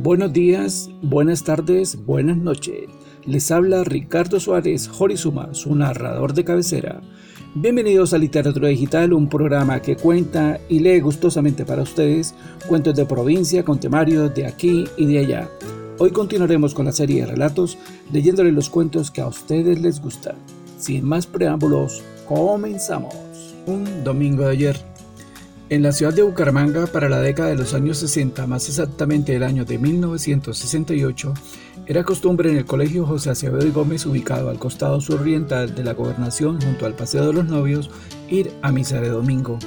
Buenos días, buenas tardes, buenas noches. Les habla Ricardo Suárez Jorizuma, su narrador de cabecera. Bienvenidos a Literatura Digital, un programa que cuenta y lee gustosamente para ustedes cuentos de provincia con temarios de aquí y de allá. Hoy continuaremos con la serie de relatos leyéndoles los cuentos que a ustedes les gustan. Sin más preámbulos, comenzamos. Un domingo de ayer, en la ciudad de Bucaramanga, para la década de los años 60, más exactamente el año de 1968, era costumbre en el Colegio José Acevedo Gómez, ubicado al costado suroriental de la gobernación junto al Paseo de los Novios, ir a misa de domingo.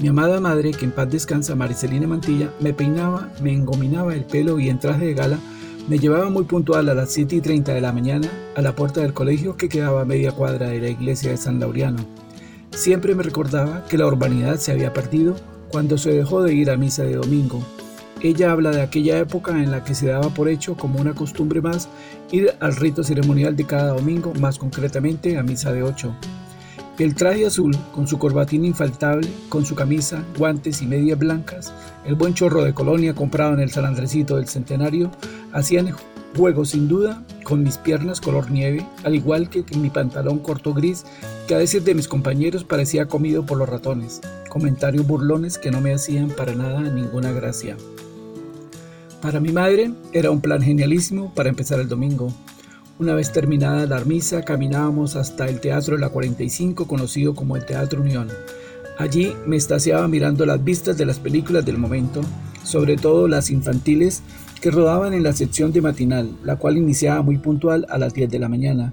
Mi amada madre, que en paz descansa, Maricelina Mantilla, me peinaba, me engominaba el pelo y en traje de gala me llevaba muy puntual a las 7 y 30 de la mañana a la puerta del colegio que quedaba a media cuadra de la iglesia de San Laureano. Siempre me recordaba que la urbanidad se había perdido cuando se dejó de ir a misa de domingo. Ella habla de aquella época en la que se daba por hecho como una costumbre más ir al rito ceremonial de cada domingo, más concretamente a misa de ocho. El traje azul, con su corbatín infaltable, con su camisa, guantes y medias blancas, el buen chorro de colonia comprado en el San Andresito del Centenario, hacían juego sin duda con mis piernas color nieve, al igual que mi pantalón corto gris que a decir de mis compañeros parecía comido por los ratones, comentarios burlones que no me hacían para nada ninguna gracia. Para mi madre era un plan genialísimo para empezar el domingo. Una vez terminada la misa, caminábamos hasta el Teatro de la 45, conocido como el Teatro Unión. Allí me estaciaba mirando las vistas de las películas del momento, sobre todo las infantiles que rodaban en la sección de matinal, la cual iniciaba muy puntual a las 10 de la mañana.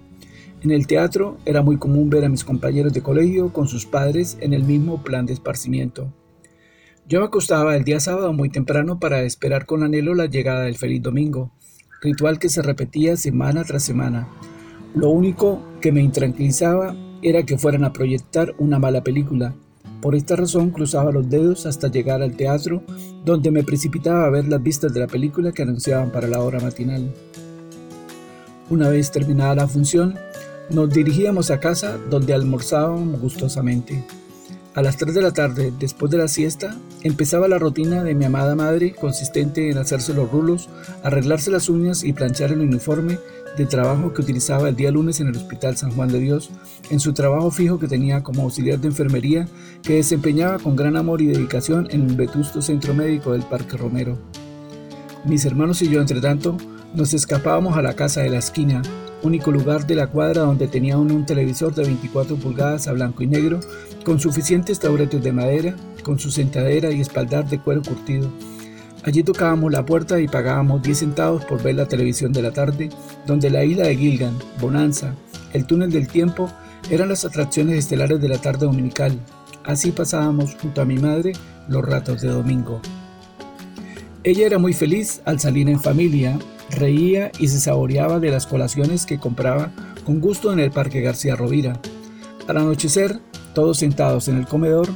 En el teatro era muy común ver a mis compañeros de colegio con sus padres en el mismo plan de esparcimiento. Yo me acostaba el día sábado muy temprano para esperar con anhelo la llegada del feliz domingo, ritual que se repetía semana tras semana. Lo único que me intranquilizaba era que fueran a proyectar una mala película. Por esta razón cruzaba los dedos hasta llegar al teatro, donde me precipitaba a ver las vistas de la película que anunciaban para la hora matinal. Una vez terminada la función, nos dirigíamos a casa donde almorzábamos gustosamente. A las 3 de la tarde, después de la siesta, empezaba la rutina de mi amada madre, consistente en hacerse los rulos, arreglarse las uñas y planchar el uniforme de trabajo que utilizaba el día lunes en el Hospital San Juan de Dios, en su trabajo fijo que tenía como auxiliar de enfermería, que desempeñaba con gran amor y dedicación en el vetusto centro médico del Parque Romero. Mis hermanos y yo, entre tanto, nos escapábamos a la casa de la esquina, único lugar de la cuadra donde tenía un, televisor de 24 pulgadas a blanco y negro, con suficientes taburetes de madera, con su sentadera y espaldar de cuero curtido. Allí tocábamos la puerta y pagábamos 10 centavos por ver la televisión de la tarde, donde la isla de Gilgan, Bonanza, el túnel del tiempo eran las atracciones estelares de la tarde dominical. Así pasábamos junto a mi madre los ratos de domingo. Ella era muy feliz al salir en familia, Reía y se saboreaba de las colaciones que compraba con gusto en el Parque García Rovira. Al anochecer, todos sentados en el comedor,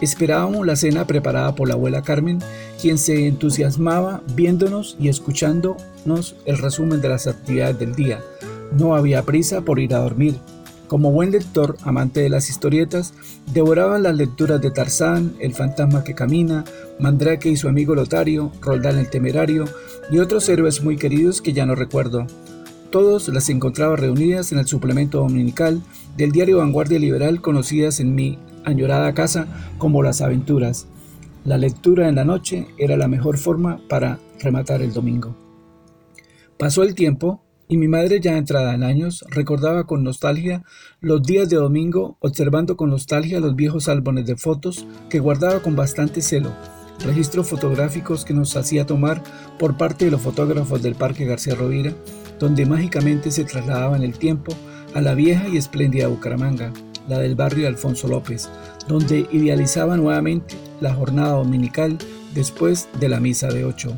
esperábamos la cena preparada por la abuela Carmen, quien se entusiasmaba viéndonos y escuchándonos el resumen de las actividades del día. No había prisa por ir a dormir. Como buen lector, amante de las historietas, devoraba las lecturas de Tarzán, El fantasma que camina, Mandrake y su amigo Lotario, Roldán el temerario y otros héroes muy queridos que ya no recuerdo. Todos las encontraba reunidas en el suplemento dominical del diario Vanguardia Liberal conocidas en mi añorada casa como Las Aventuras. La lectura en la noche era la mejor forma para rematar el domingo. Pasó el tiempo y mi madre, ya entrada en años, recordaba con nostalgia los días de domingo, observando con nostalgia los viejos álbumes de fotos que guardaba con bastante celo, registros fotográficos que nos hacía tomar por parte de los fotógrafos del Parque García Rovira, donde mágicamente se trasladaba en el tiempo a la vieja y espléndida Bucaramanga, la del barrio Alfonso López, donde idealizaba nuevamente la jornada dominical después de la misa de ocho.